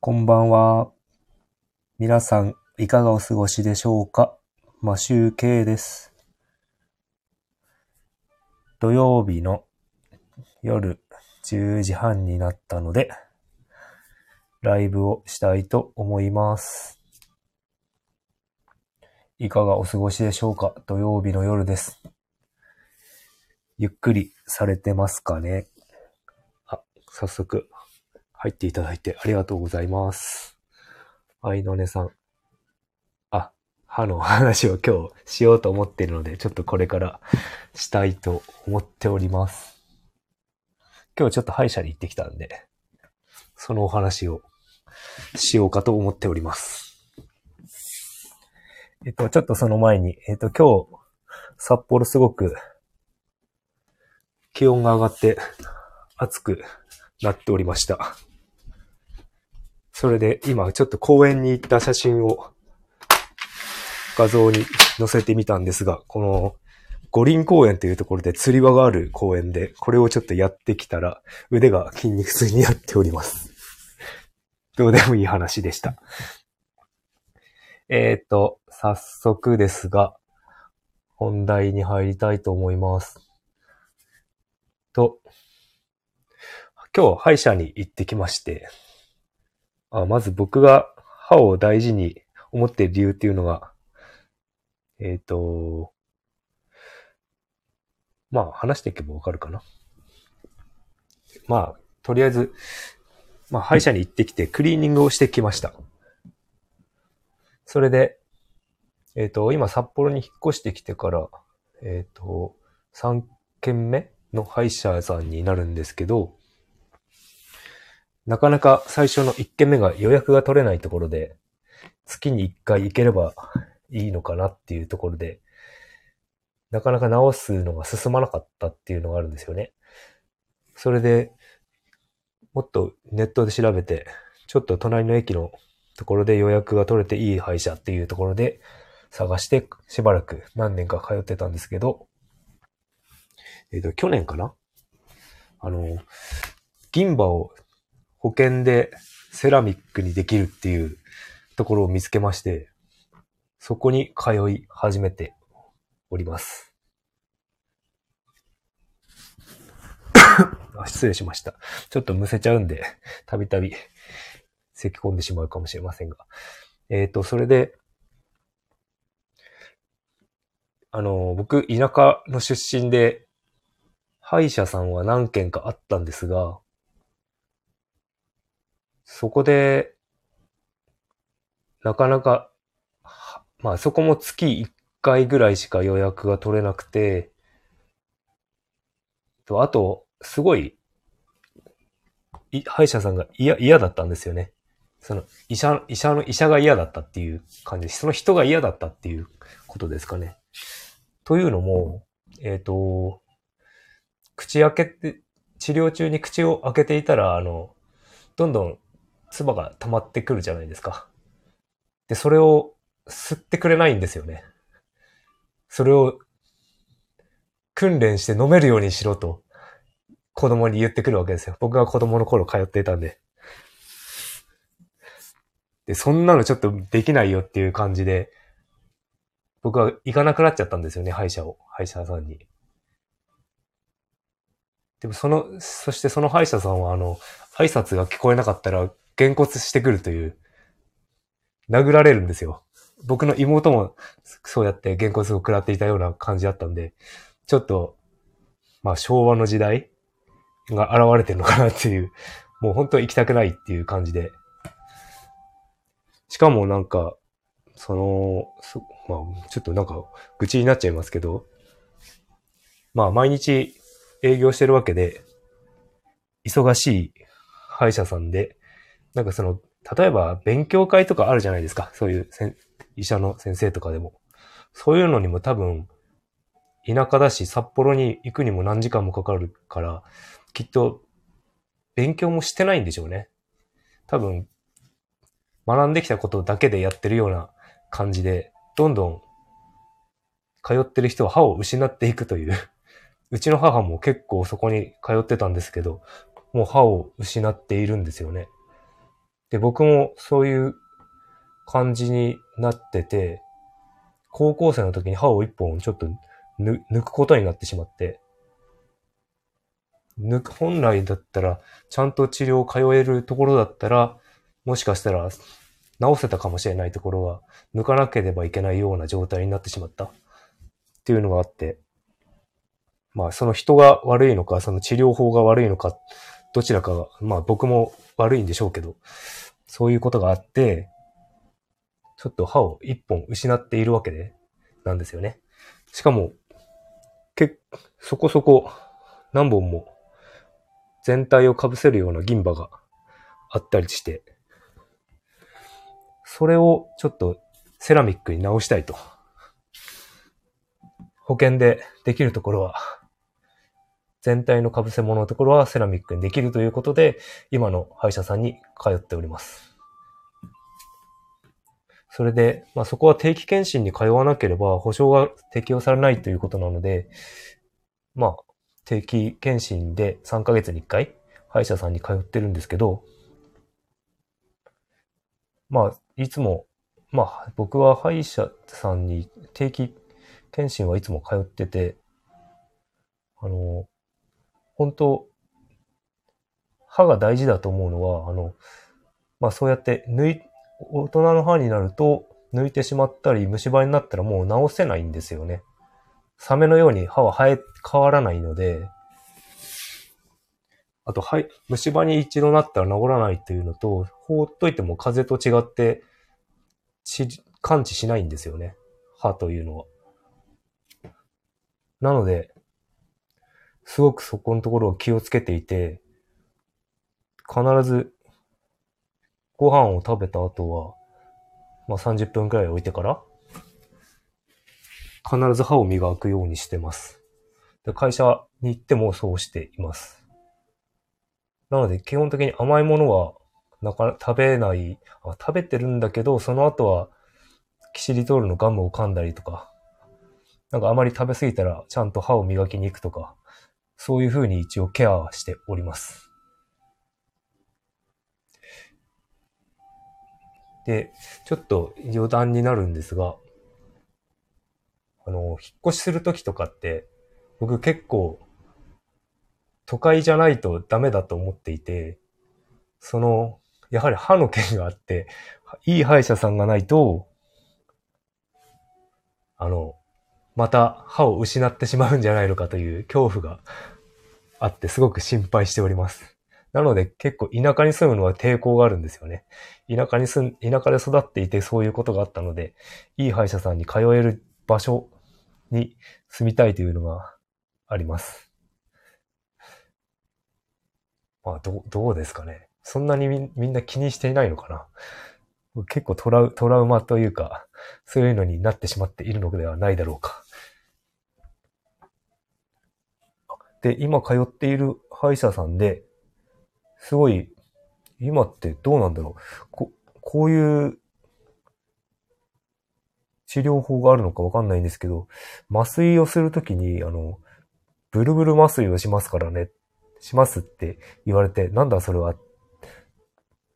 こんばんは。皆さん、いかがお過ごしでしょうか？マシューケイです。土曜日の夜10時半になったので、ライブをしたいと思います。いかがお過ごしでしょうか？土曜日の夜です。ゆっくりされてますかね？あ、早速、入っていただいてありがとうございます。愛のねさん。あ、歯の話を今日しようと思っているので、ちょっとこれからしたいと思っております。今日ちょっと歯医者に行ってきたんで、そのお話をしようかと思っております。えっと、ちょっとその前に、えっと、今日、札幌すごく気温が上がって暑くなっておりました。それで今ちょっと公園に行った写真を画像に載せてみたんですが、この五輪公園というところで釣り場がある公園で、これをちょっとやってきたら腕が筋肉痛になっております。どうでもいい話でした。えっ、ー、と、早速ですが、本題に入りたいと思います。と、今日歯医者に行ってきまして、あまず僕が歯を大事に思っている理由っていうのが、えっ、と、まあ話していけばわかるかな。まあ、とりあえず、まあ歯医者に行ってきてクリーニングをしてきました。それで、えっ、と、今札幌に引っ越してきてから、えっ、と、3軒目の歯医者さんになるんですけど、なかなか最初の1軒目が予約が取れないところで、月に1回行ければいいのかなっていうところで、なかなか直すのが進まなかったっていうのがあるんですよね。それで、もっとネットで調べて、ちょっと隣の駅のところで予約が取れていい歯医者っていうところで探してしばらく何年か通ってたんですけど、えっ、と、去年かな？あの、銀歯を保険でセラミックにできるっていうところを見つけまして、そこに通い始めております。失礼しました。ちょっとむせちゃうんで、たびたび咳込んでしまうかもしれませんが。えっ、と、それで、あの、僕、田舎の出身で、歯医者さんは何軒かあったんですが、そこで、なかなか、まあそこも月1回ぐらいしか予約が取れなくて、とあと、すごい、い歯医者さんが嫌、嫌だったんですよね。その、医者、医者の、医者が嫌だったっていう感じです。その人が嫌だったっていうことですかね。というのも、えっ、ー、と、口開けて、治療中に口を開けていたら、あの、どんどん唾が溜まってくるじゃないですか。で、それを吸ってくれないんですよね。それを訓練して飲めるようにしろと子供に言ってくるわけですよ。僕が子供の頃通っていたんで。で、そんなのちょっとできないよっていう感じで、僕は行かなくなっちゃったんですよね、歯医者を。歯医者さんに。でもその、そしてその歯医者さんはあの、挨拶が聞こえなかったら、げんこつしてくるという、殴られるんですよ。僕の妹もそうやってげんこつを食らっていたような感じだったんで、ちょっと、まあ昭和の時代が現れてるのかなっていう、もう本当行きたくないっていう感じで。しかもなんか、その、そまあちょっとなんか愚痴になっちゃいますけど、まあ毎日営業してるわけで、忙しい歯医者さんで、なんかその、例えば勉強会とかあるじゃないですか。そういう医者の先生とかでも。そういうのにも多分、田舎だし、札幌に行くにも何時間もかかるから、きっと、勉強もしてないんでしょうね。多分、学んできたことだけでやってるような感じで、どんどん、通ってる人は歯を失っていくという。うちの母も結構そこに通ってたんですけど、もう歯を失っているんですよね。で、僕もそういう感じになってて、高校生の時に歯を一本ちょっと抜くことになってしまって、抜く、本来だったら、ちゃんと治療を通えるところだったら、もしかしたら治せたかもしれないところは、抜かなければいけないような状態になってしまった。っていうのがあって、まあその人が悪いのか、その治療法が悪いのか、どちらかが、まあ僕も悪いんでしょうけど、そういうことがあって、ちょっと歯を一本失っているわけで、なんですよね。しかも、け、そこそこ何本も全体を被せるような銀歯があったりして、それをちょっとセラミックに直したいと。保険でできるところは、全体の被せ物のところはセラミックにできるということで、今の歯医者さんに通っております。それで、まあそこは定期検診に通わなければ保証が適用されないということなので、まあ定期検診で3ヶ月に1回歯医者さんに通ってるんですけど、まあいつも、まあ僕は歯医者さんに定期検診はいつも通ってて、あの、本当歯が大事だと思うのは、あの、まあそうやって抜い、大人の歯になると抜いてしまったり虫歯になったらもう治せないんですよね。サメのように歯は生え、変わらないので、あと、はい、虫歯に一度なったら治らないっていうのと、放っといても風邪と違って、感知しないんですよね。歯というのは。なので、すごくそこのところを気をつけていて、必ずご飯を食べた後は、まあ、30分くらい置いてから、必ず歯を磨くようにしてます。で会社に行ってもそうしています。なので、基本的に甘いものは、なかなか食べないあ、食べてるんだけど、その後は、キシリトールのガムを噛んだりとか、なんかあまり食べ過ぎたら、ちゃんと歯を磨きに行くとか、そういう風に一応ケアはしております。で、ちょっと余談になるんですが、あの、引っ越しするときとかって、僕結構、都会じゃないとダメだと思っていて、その、やはり歯の件があって、いい歯医者さんがないと、あの、また歯を失ってしまうんじゃないのかという恐怖があってすごく心配しております。なので結構田舎に住むのは抵抗があるんですよね。田舎に住ん、田舎で育っていてそういうことがあったので、いい歯医者さんに通える場所に住みたいというのがあります。まあ、ど、どうですかね。そんなにみみんな気にしていないのかな。結構トラウトラウマというか、そういうのになってしまっているのではないだろうか。で、今通っている歯医者さんで、すごい、今ってどうなんだろう。ここういう治療法があるのかわかんないんですけど、麻酔をするときに、あの、ブルブル麻酔をしますからね、しますって言われて、なんだそれはっ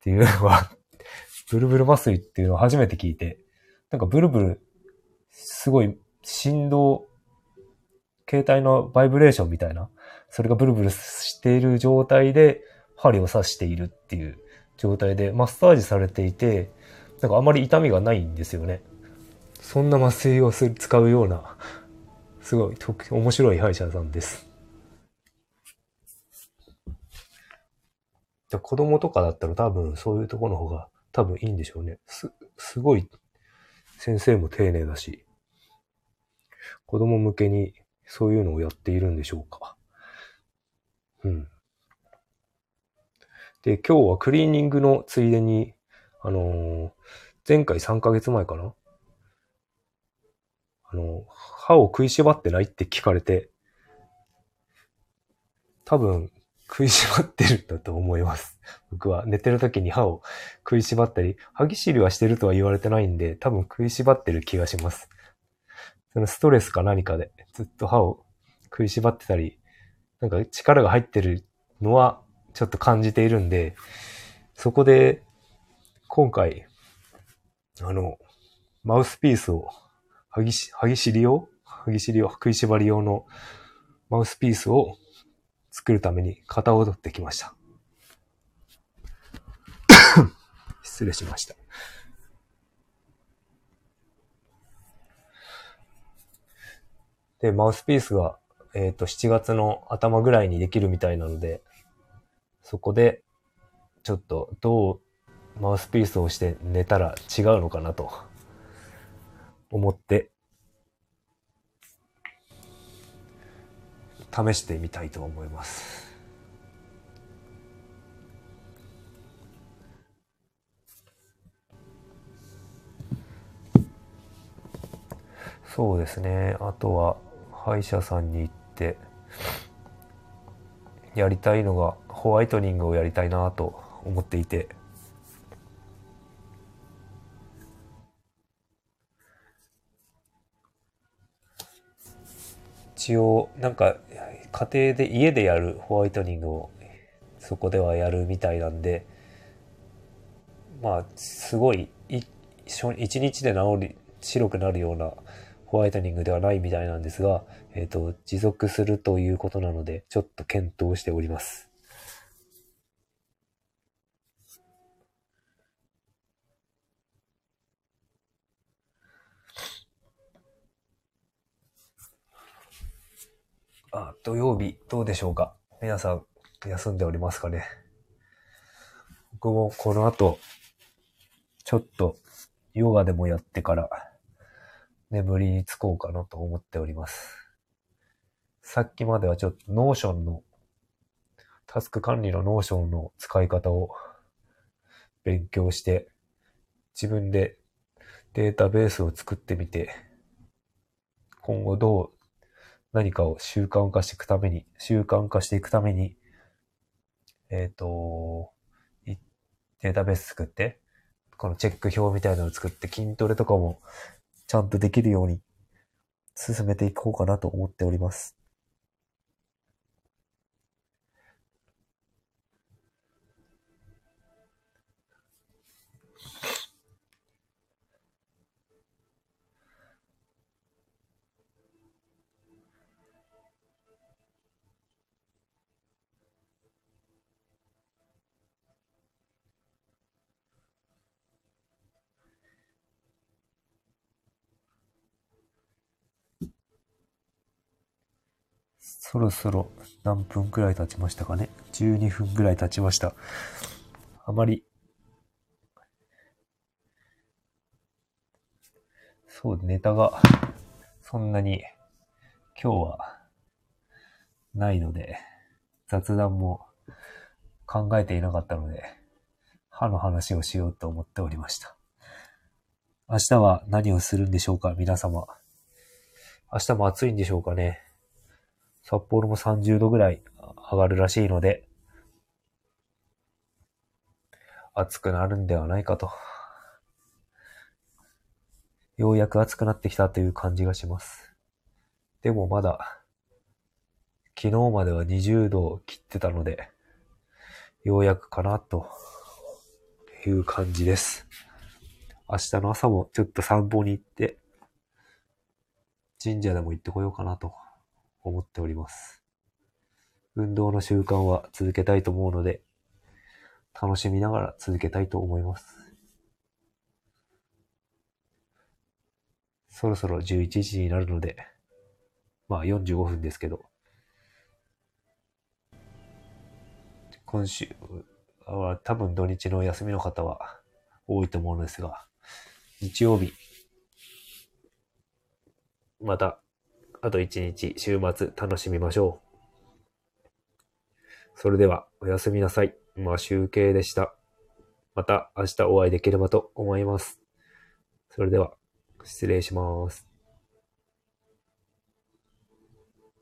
ていうのはブルブル麻酔っていうのを初めて聞いて、なんかブルブル、すごい振動、携帯のバイブレーションみたいな、それがブルブルしている状態で、針を刺しているっていう状態で、マッサージされていて、なんかあまり痛みがないんですよね。そんな麻酔をす使うような、すごい面白い歯医者さんです。子供とかだったら多分そういうところの方が多分いいんでしょうね。す、すごい先生も丁寧だし、子供向けにそういうのをやっているんでしょうか。うん。で、今日はクリーニングのついでに、あのー、前回3ヶ月前かな？あの、歯を食いしばってないって聞かれて、多分食いしばってるんだと思います。僕は寝てる時に歯を食いしばったり、歯ぎしりはしてるとは言われてないんで、多分食いしばってる気がします。そのストレスか何かでずっと歯を食いしばってたり、なんか力が入ってるのはちょっと感じているんで、そこで今回、あの、マウスピースを、歯ぎし、歯ぎしり用歯ぎしり用、食いしばり用のマウスピースを作るために型を取ってきました。失礼しました。で、マウスピースが、えっ、と、7月の頭ぐらいにできるみたいなので、そこで、ちょっと、どうマウスピースをして寝たら違うのかなと、思って、試してみたいと思います。そうですね。あとは、歯医者さんに行って、やりたいのが、ホワイトニングをやりたいなと思っていて、一応、なんか、家庭で、家でやるホワイトニングを、そこではやるみたいなんで、まあ、すごい、一日で治り、白くなるようなホワイトニングではないみたいなんですが、えっ、と、持続するということなので、ちょっと検討しております。あ、土曜日、どうでしょうか？皆さん、休んでおりますかね？僕もこの後、ちょっと、ヨガでもやってから、眠りにつこうかなと思っております。さっきまではちょっと、 Notion の、タスク管理の Notion の使い方を勉強して、自分でデータベースを作ってみて、今後どう何かを習慣化していくために、習慣化していくために、えっ、と、データベース作って、このチェック表みたいなのを作って筋トレとかもちゃんとできるように進めていこうかなと思っております。そろそろ何分くらい経ちましたかね ?12 分くらい経ちました。あまり、そう、ネタがそんなに今日はないので、雑談も考えていなかったので、歯の話をしようと思っておりました。明日は何をするんでしょうか皆様。明日も暑いんでしょうかね札幌も30度ぐらい上がるらしいので、暑くなるんではないかと。ようやく暑くなってきたという感じがします。でもまだ、昨日までは20度を切ってたので、ようやくかなという感じです。明日の朝もちょっと散歩に行って、神社でも行ってこようかなと思っております。運動の習慣は続けたいと思うので、楽しみながら続けたいと思います。そろそろ11時になるので、まあ45分ですけど、今週は多分土日の休みの方は多いと思うのですが、日曜日、またあと一日、週末楽しみましょう。それでは、おやすみなさい。まあ、集計でした。また明日お会いできればと思います。それでは、失礼します。